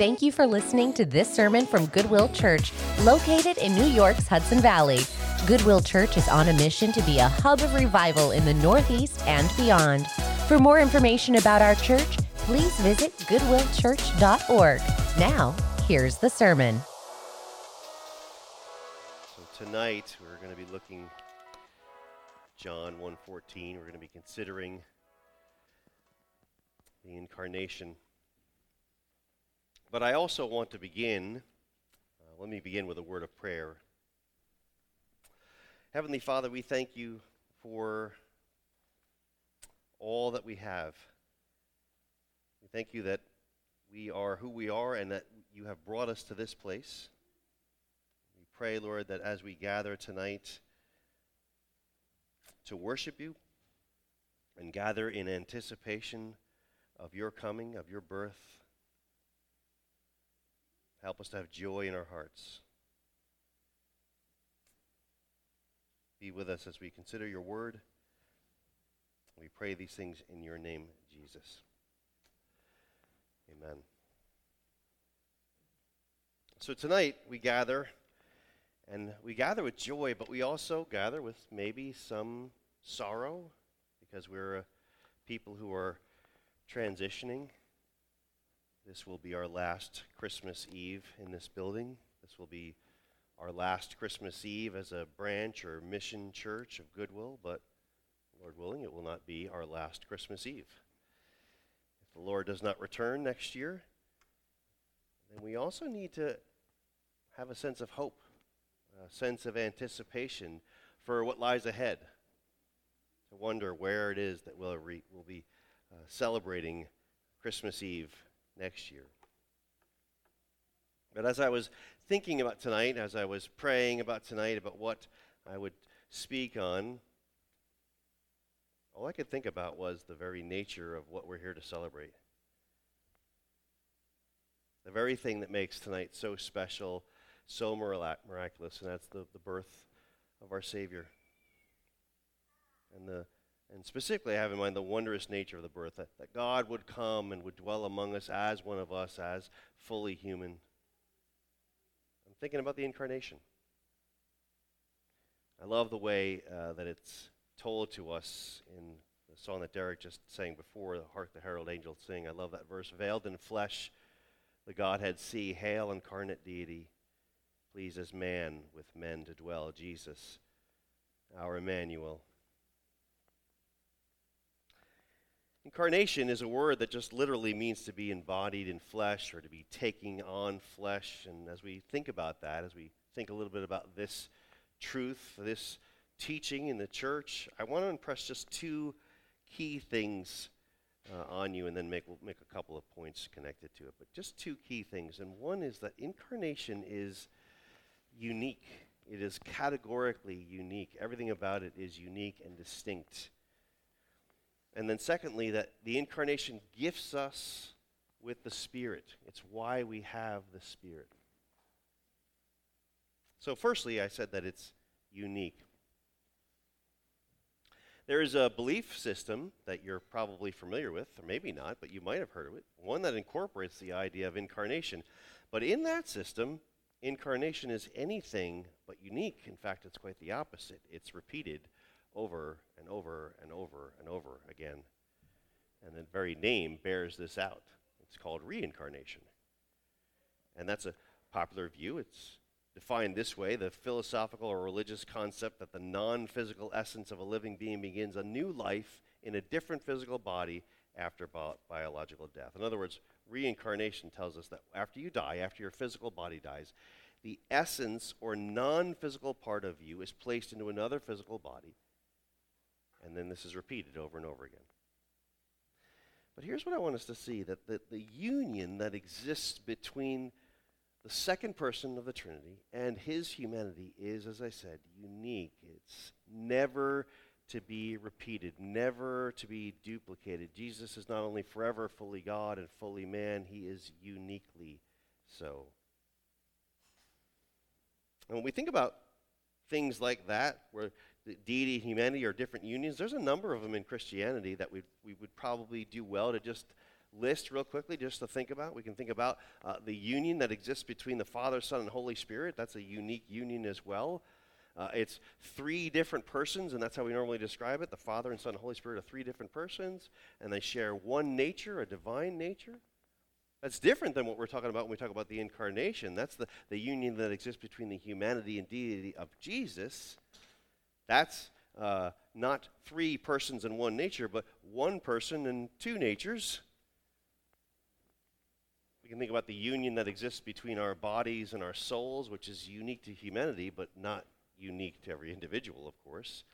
Thank you for listening to this sermon from Goodwill Church, located in New York's Hudson Valley. Goodwill Church is on a mission to be a hub of revival in the Northeast and beyond. For more information about our church, please visit goodwillchurch.org. Now, here's the sermon. So tonight we're going to be looking John 1:14. We're going to be considering the incarnation. But I also want to begin uh, let me begin with a word of prayer. Heavenly Father, we thank you for all that we have. We thank you that we are who we are and that you have brought us to this place. We pray, Lord, that as we gather tonight to worship you and gather in anticipation of your coming, of your birth, help us to have joy in our hearts. Be with us as we consider your word. We pray these things in your name, Jesus. Amen. So tonight we gather, and we gather with joy, but we also gather with maybe some sorrow because we're people who are transitioning. This will be our last Christmas Eve in this building. This will be our last Christmas Eve as a branch or mission church of Goodwill, but Lord willing, it will not be our last Christmas Eve. If the Lord does not return next year, then we also need to have a sense of hope, a sense of anticipation for what lies ahead, to wonder where it is that we'll, re- we'll be uh, celebrating Christmas Eve next year. But as I was thinking about tonight, as I was praying about tonight, about what I would speak on, all I could think about was the very nature of what we're here to celebrate. The very thing that makes tonight so special, so miraculous, and that's the, the birth of our Savior. And, the, and specifically, I have in mind the wondrous nature of the birth, that, that God would come and would dwell among us as one of us, as fully human. I'm thinking about the incarnation. I love the way uh, that it's told to us in the song that Derek just sang before, Hark the Herald Angels Sing. I love that verse. Veiled in flesh, the Godhead see, hail incarnate deity, please as man with men to dwell, Jesus, our Emmanuel. Incarnation is a word that just literally means to be embodied in flesh or to be taking on flesh. And as we think about that, as we think a little bit about this truth, this teaching in the church, I want to impress just two key things uh, on you and then make, make a couple of points connected to it. But just two key things. And one is that incarnation is unique, it is categorically unique. Everything about it is unique and distinct. And then, secondly, that the incarnation gifts us with the Spirit. It's why we have the Spirit. So, firstly, I said that it's unique. There is a belief system that you're probably familiar with, or maybe not, but you might have heard of it, one that incorporates the idea of incarnation. But in that system, incarnation is anything but unique. In fact, it's quite the opposite. It's repeated over and over and over and over again. And the very name bears this out. It's called reincarnation. And that's a popular view. It's Defined this way, the philosophical or religious concept that the non physical essence of a living being begins a new life in a different physical body after bi- biological death. In other words, reincarnation tells us that after you die, after your physical body dies, the essence or non physical part of you is placed into another physical body, and then this is repeated over and over again. But here's what I want us to see that the, the union that exists between the second person of the Trinity and his humanity is, as I said, unique. It's never to be repeated, never to be duplicated. Jesus is not only forever fully God and fully man, he is uniquely so. And when we think about things like that, where deity and humanity are different unions, there's a number of them in Christianity that we we would probably do well to just list real quickly just to think about. We can think about uh, the union that exists between the Father, Son, and Holy Spirit. That's a unique union as well. Uh, it's three different persons, and that's how we normally describe it. The Father and Son and Holy Spirit are three different persons, and they share one nature, a divine nature. That's different than what we're talking about when we talk about the incarnation. That's the, the union that exists between the humanity and deity of Jesus. That's uh, not three persons in one nature, but one person and two natures. We can think about the union that exists between our bodies and our souls, which is unique to humanity, but not unique to every individual, of course.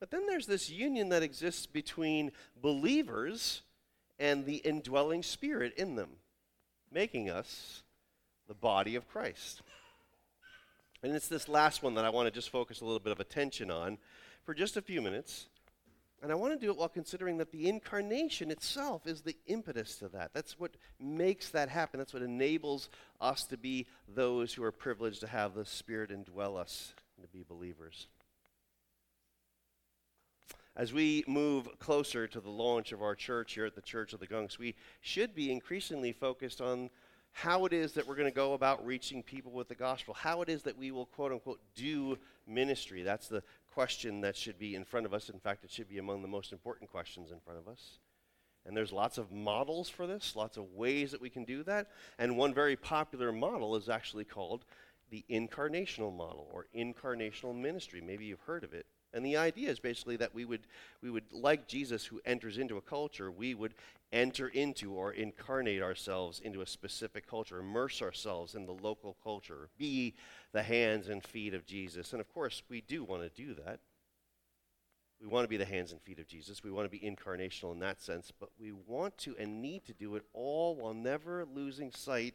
But then there's this union that exists between believers and the indwelling spirit in them, making us the body of Christ. And it's this last one that I want to just focus a little bit of attention on for just a few minutes. And I want to do it while considering that the incarnation itself is the impetus to that. That's what makes that happen. That's what enables us to be those who are privileged to have the Spirit indwell us and to be believers. As we move closer to the launch of our church here at the Church of the Gunks, we should be increasingly focused on how it is that we're going to go about reaching people with the gospel, how it is that we will, quote unquote, do ministry. That's the question that should be in front of us. In fact, it should be among the most important questions in front of us. And there's lots of models for this, lots of ways that we can do that. And one very popular model is actually called the incarnational model or incarnational ministry. Maybe you've heard of it. And the idea is basically that we would, we would, like Jesus who enters into a culture, we would enter into or incarnate ourselves into a specific culture, immerse ourselves in the local culture, be the hands and feet of Jesus. And of course, we do want to do that. We want to be the hands and feet of Jesus. We want to be incarnational in that sense, but we want to and need to do it all while never losing sight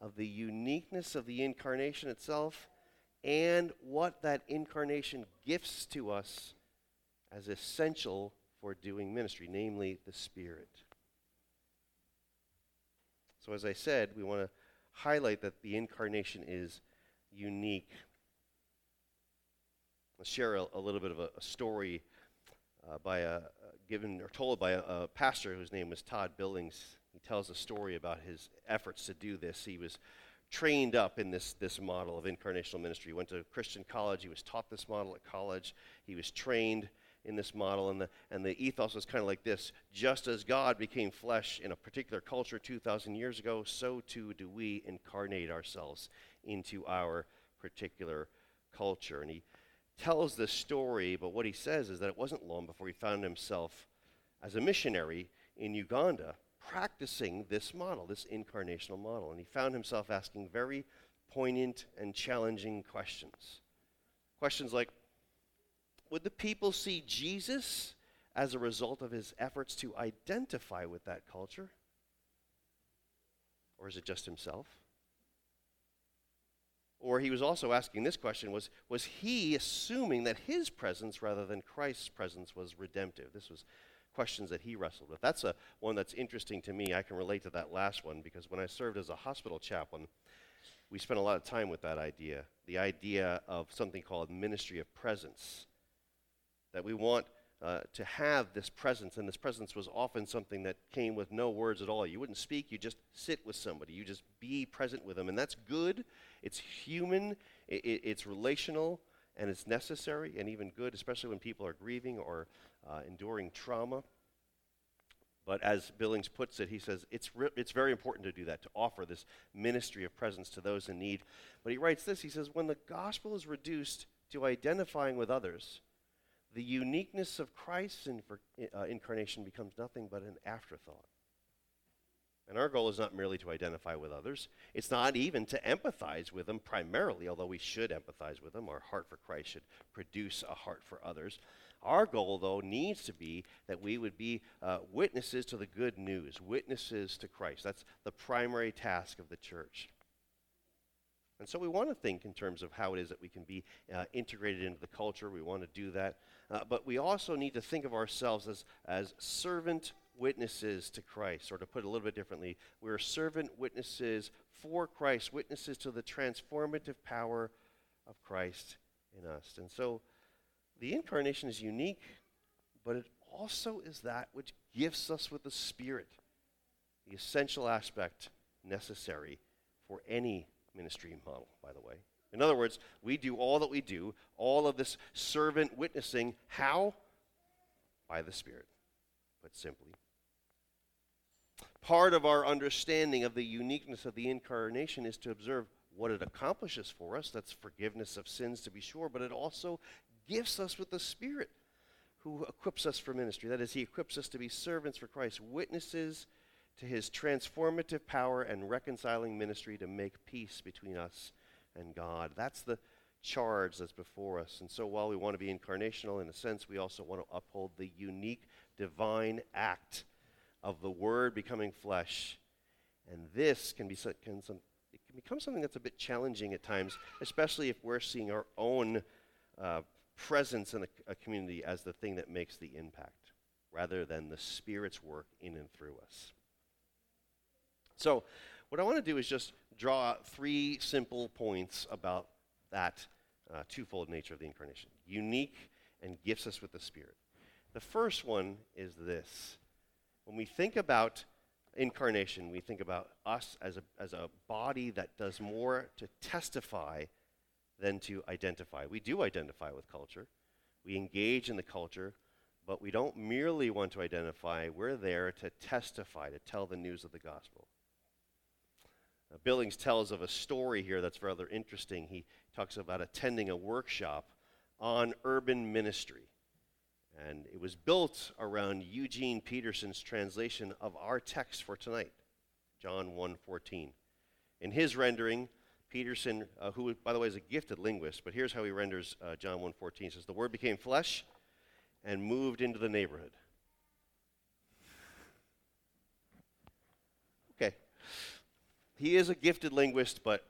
of the uniqueness of the incarnation itself and what that incarnation gifts to us as essential for doing ministry, namely the Spirit. So, as I said, we want to highlight that the incarnation is unique. I'll share a, a little bit of a, a story uh, by a, given or told by a, a pastor whose name was Todd Billings. He tells a story about his efforts to do this. He was trained up in this, this model of incarnational ministry. He went to Christian college. He was taught this model at college. He was trained in this model. And the, and the ethos was kind of like this just as God became flesh in a particular culture 2,000 years ago, so too do we incarnate ourselves into our particular culture. And he tells this story, but what he says is that it wasn't long before he found himself as a missionary in Uganda practicing this model, this incarnational model. And he found himself asking very poignant and challenging questions. Questions like Would the people see Jesus as a result of his efforts to identify with that culture? Or is it just himself? Or he was also asking this question was, was he assuming that his presence rather than Christ's presence was redemptive? This was questions that he wrestled with. That's a, one that's interesting to me. I can relate to that last one because when I served as a hospital chaplain, we spent a lot of time with that idea the idea of something called ministry of presence. That we want uh, to have this presence, and this presence was often something that came with no words at all. You wouldn't speak, you just sit with somebody, you just be present with them. And that's good, it's human, it, it, it's relational, and it's necessary and even good, especially when people are grieving or uh, enduring trauma. But as Billings puts it, he says it's, re- it's very important to do that, to offer this ministry of presence to those in need. But he writes this he says, when the gospel is reduced to identifying with others, the uniqueness of Christ's uh, incarnation becomes nothing but an afterthought. And our goal is not merely to identify with others. It's not even to empathize with them primarily, although we should empathize with them. Our heart for Christ should produce a heart for others. Our goal, though, needs to be that we would be uh, witnesses to the good news, witnesses to Christ. That's the primary task of the church. And so we want to think in terms of how it is that we can be uh, integrated into the culture. We want to do that. Uh, but we also need to think of ourselves as, as servant witnesses to Christ. Or to put it a little bit differently, we're servant witnesses for Christ, witnesses to the transformative power of Christ in us. And so the incarnation is unique, but it also is that which gifts us with the Spirit. the essential aspect necessary for any ministry model, by the way. In other words, we do all that we do, all of this servant witnessing. How? By the Spirit, but simply. Part of our understanding of the uniqueness of the incarnation is to observe what it accomplishes for us. That's forgiveness of sins, to be sure, but it also gifts us with the Spirit who equips us for ministry. That is, He equips us to be servants for Christ, witnesses to His transformative power and reconciling ministry to make peace between us and God. That's the charge that's before us. And so, while we want to be incarnational in a sense, we also want to uphold the unique divine act of the Word becoming flesh. And this can be can some, it can become something that's a bit challenging at times, especially if we're seeing our own uh, presence in a, a community as the thing that makes the impact, rather than the Spirit's work in and through us. So, what I want to do is just draw out three simple points about that uh, twofold nature of the incarnation unique and gifts us with the Spirit. The first one is this when we think about incarnation, we think about us as a, as a body that does more to testify than to identify. We do identify with culture, we engage in the culture, but we don't merely want to identify. We're there to testify, to tell the news of the gospel. Uh, Billings tells of a story here that's rather interesting. He talks about attending a workshop on urban ministry. And it was built around Eugene Peterson's translation of our text for tonight, John 1:14. In his rendering, Peterson, uh, who by the way is a gifted linguist, but here's how he renders uh, John 1:14. He says, "The Word became flesh and moved into the neighborhood." Okay, he is a gifted linguist, but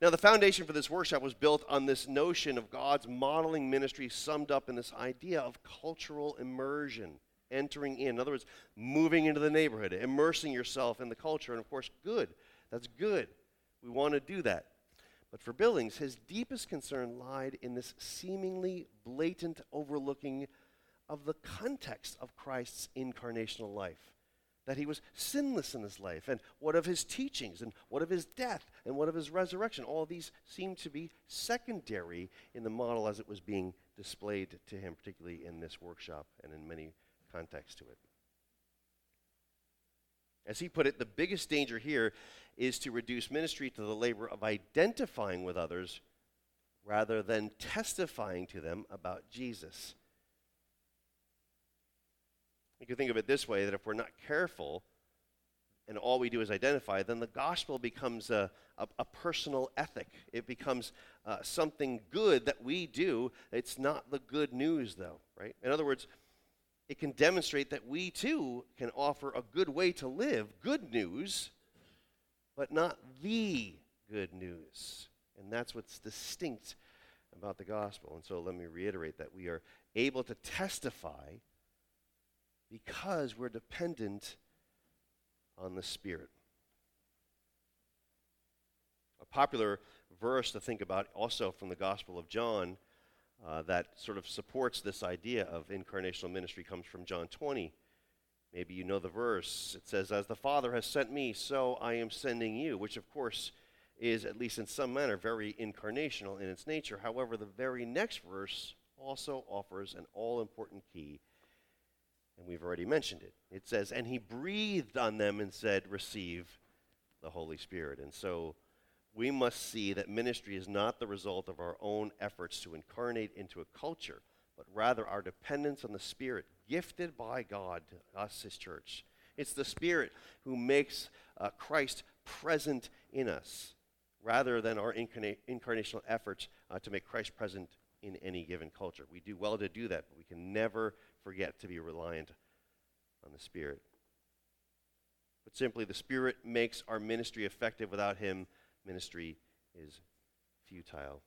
now, the foundation for this workshop was built on this notion of God's modeling ministry, summed up in this idea of cultural immersion, entering in. In other words, moving into the neighborhood, immersing yourself in the culture. And of course, good. That's good. We want to do that. But for Billings, his deepest concern lied in this seemingly blatant overlooking of the context of Christ's incarnational life that he was sinless in his life, and what of his teachings, and what of his death, and what of his resurrection. All these seem to be secondary in the model as it was being displayed to him, particularly in this workshop and in many contexts to it. As he put it, the biggest danger here is to reduce ministry to the labor of identifying with others rather than testifying to them about Jesus. You can think of it this way that if we're not careful and all we do is identify, then the gospel becomes a, a, a personal ethic. It becomes uh, something good that we do. It's not the good news, though, right? In other words, it can demonstrate that we too can offer a good way to live, good news, but not the good news. And that's what's distinct about the gospel. And so let me reiterate that we are able to testify because we're dependent on the Spirit. A popular verse to think about also from the Gospel of John uh, that sort of supports this idea of incarnational ministry comes from John 20. Maybe you know the verse. It says, As the Father has sent me, so I am sending you, which of course is, at least in some manner, very incarnational in its nature. However, the very next verse also offers an all important key and we've already mentioned it. It says, And he breathed on them and said, Receive the Holy Spirit. And so we must see that ministry is not the result of our own efforts to incarnate into a culture, but rather our dependence on the Spirit gifted by God to us, His church. It's the Spirit who makes uh, Christ present in us, rather than our incarna- incarnational efforts uh, to make Christ present in any given culture. We do well to do that, but we can never forget to be reliant on the Spirit. But simply, the Spirit makes our ministry effective. Without Him, ministry is futile.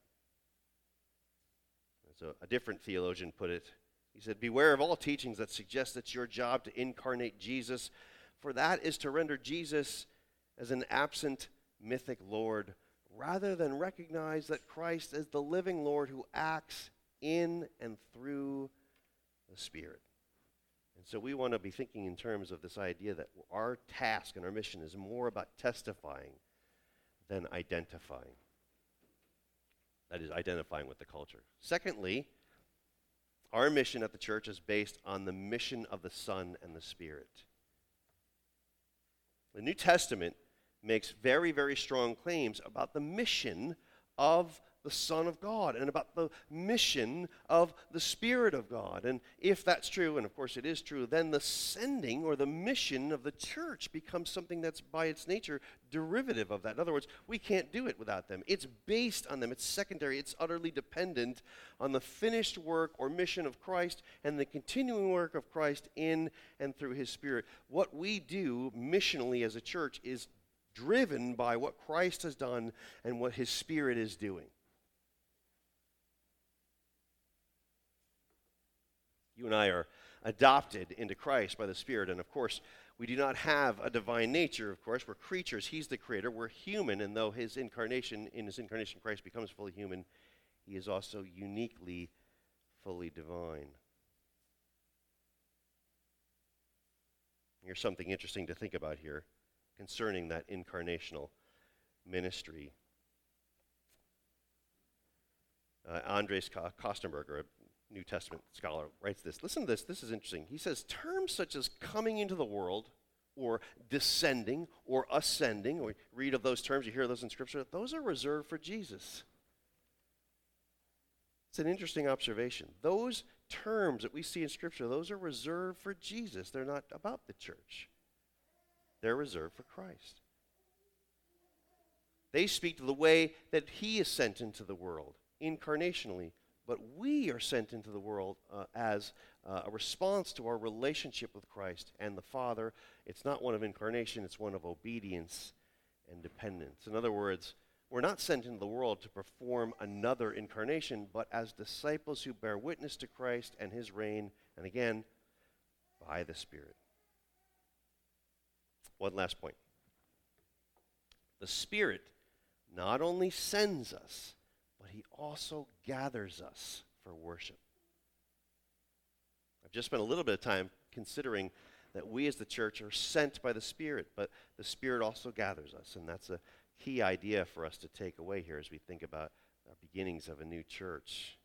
So, a different theologian put it. He said, Beware of all teachings that suggest it's your job to incarnate Jesus, for that is to render Jesus as an absent mythic Lord, rather than recognize that Christ is the living Lord who acts in and through the Spirit. And So we want to be thinking in terms of this idea that our task and our mission is more about testifying than identifying. That is, identifying with the culture. Secondly, our mission at the church is based on the mission of the Son and the Spirit. The New Testament makes very, very strong claims about the mission of the Son of God and about the mission of the Spirit of God. And if that's true, and of course it is true, then the sending or the mission of the church becomes something that's by its nature derivative of that. In other words, we can't do it without them. It's based on them, it's secondary, it's utterly dependent on the finished work or mission of Christ and the continuing work of Christ in and through His Spirit. What we do missionally as a church is driven by what Christ has done and what His Spirit is doing. You and I are adopted into Christ by the Spirit. And of course, we do not have a divine nature, of course. We're creatures. He's the creator. We're human. And though his incarnation, in his incarnation, Christ becomes fully human, he is also uniquely fully divine. Here's something interesting to think about here concerning that incarnational ministry. Uh, Andreas Kostenberger, New Testament scholar, writes this. Listen to this. This is interesting. He says terms such as coming into the world, or descending, or ascending, or read of those terms, you hear those in Scripture, those are reserved for Jesus. It's an interesting observation. Those terms that we see in Scripture, those are reserved for Jesus. They're not about the church, they're reserved for Christ. They speak to the way that He is sent into the world, incarnationally but we are sent into the world uh, as uh, a response to our relationship with Christ and the Father. It's not one of incarnation, it's one of obedience and dependence. In other words, we're not sent into the world to perform another incarnation, but as disciples who bear witness to Christ and his reign, and again, by the Spirit. One last point. The Spirit not only sends us, but he also gathers us for worship. I've just spent a little bit of time considering that we as the church are sent by the Spirit, but the Spirit also gathers us. And that's a key idea for us to take away here as we think about our beginnings of a new church.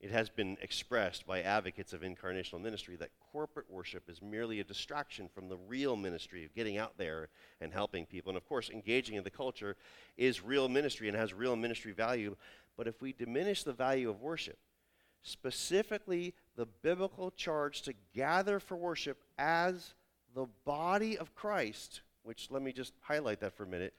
It has been expressed by advocates of incarnational ministry that corporate worship is merely a distraction from the real ministry of getting out there and helping people. And of course, engaging in the culture is real ministry and has real ministry value. But if we diminish the value of worship, specifically the biblical charge to gather for worship as the body of Christ, which let me just highlight that for a minute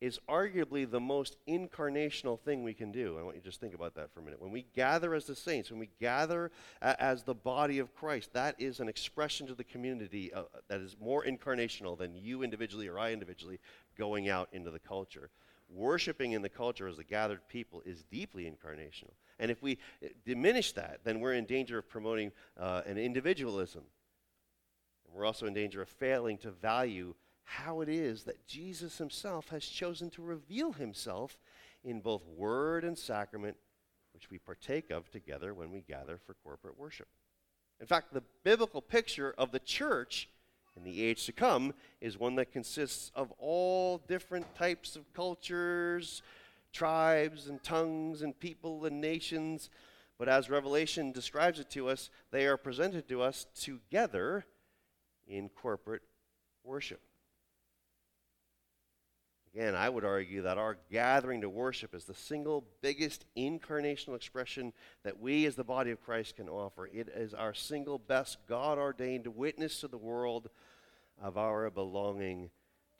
is arguably the most incarnational thing we can do. I want you to just think about that for a minute. When we gather as the saints, when we gather a- as the body of Christ, that is an expression to the community uh, that is more incarnational than you individually or I individually going out into the culture. Worshiping in the culture as a gathered people is deeply incarnational. And if we uh, diminish that, then we're in danger of promoting uh, an individualism. And we're also in danger of failing to value how it is that Jesus himself has chosen to reveal himself in both word and sacrament, which we partake of together when we gather for corporate worship. In fact, the biblical picture of the church in the age to come is one that consists of all different types of cultures, tribes, and tongues, and people and nations. But as Revelation describes it to us, they are presented to us together in corporate worship. Again, I would argue that our gathering to worship is the single biggest incarnational expression that we as the body of Christ can offer. It is our single best God ordained witness to the world of our belonging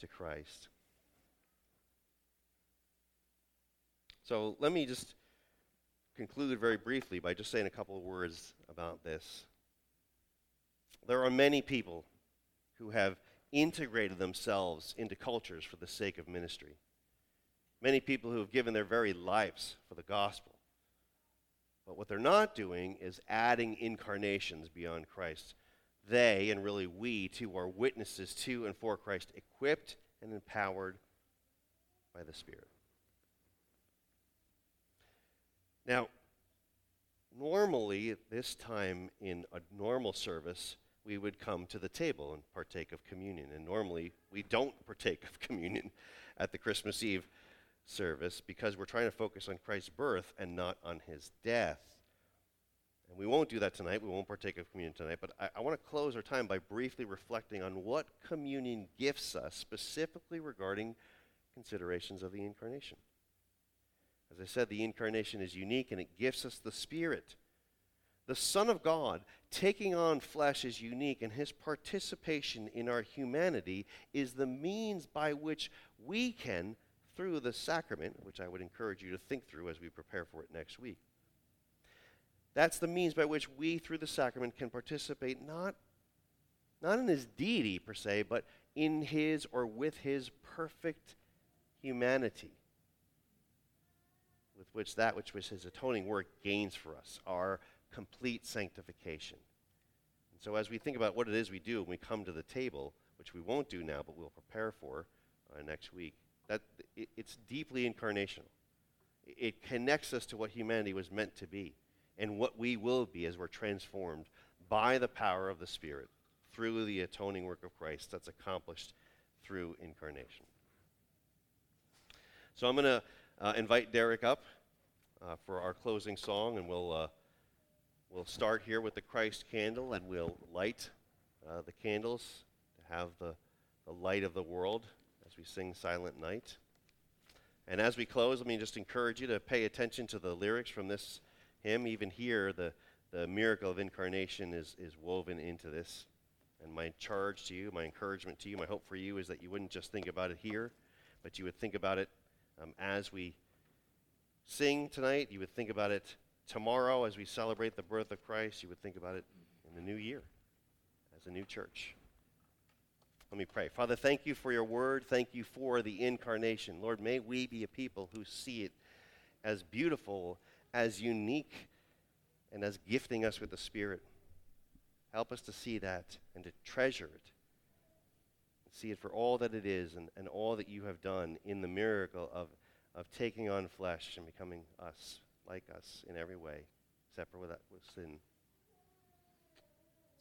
to Christ. So let me just conclude very briefly by just saying a couple of words about this. There are many people who have integrated themselves into cultures for the sake of ministry. Many people who have given their very lives for the gospel. But what they're not doing is adding incarnations beyond Christ. They, and really we too, are witnesses to and for Christ, equipped and empowered by the Spirit. Now, normally at this time in a normal service, we would come to the table and partake of communion. And normally we don't partake of communion at the Christmas Eve service because we're trying to focus on Christ's birth and not on his death. And we won't do that tonight. We won't partake of communion tonight. But I, I want to close our time by briefly reflecting on what communion gifts us, specifically regarding considerations of the incarnation. As I said, the incarnation is unique and it gives us the Spirit. The Son of God taking on flesh is unique, and his participation in our humanity is the means by which we can, through the sacrament, which I would encourage you to think through as we prepare for it next week, that's the means by which we, through the sacrament, can participate not, not in his deity per se, but in his or with his perfect humanity, with which that which was his atoning work gains for us, our complete sanctification. And so, as we think about what it is we do when we come to the table, which we won't do now, but we'll prepare for uh, next week, that it, it's deeply incarnational. It connects us to what humanity was meant to be and what we will be as we're transformed by the power of the Spirit through the atoning work of Christ that's accomplished through incarnation. So I'm going to uh, invite Derek up uh, for our closing song, and we'll, uh, we'll start here with the Christ candle, and we'll light uh, the candles to have the, the light of the world as we sing Silent Night. And as we close, let me just encourage you to pay attention to the lyrics from this hymn. Even here, the, the miracle of incarnation is, is woven into this. And my charge to you, my encouragement to you, my hope for you is that you wouldn't just think about it here, but you would think about it um, as we sing tonight. You would think about it tomorrow as we celebrate the birth of Christ. You would think about it in the new year as a new church. Let me pray. Father, thank you for your word. Thank you for the incarnation. Lord, may we be a people who see it as beautiful, as unique, and as gifting us with the Spirit. Help us to see that and to treasure it. See it for all that it is and, and all that you have done in the miracle of, of taking on flesh and becoming us, like us in every way, except for with, with sin,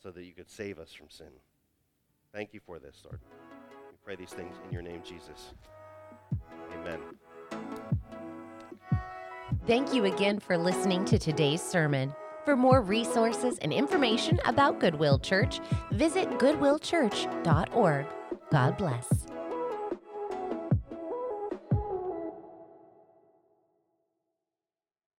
so that you could save us from sin. Thank you for this, Lord. We pray these things in your name, Jesus. Amen. Thank you again for listening to today's sermon. For more resources and information about Goodwill Church, visit goodwillchurch.org. God bless.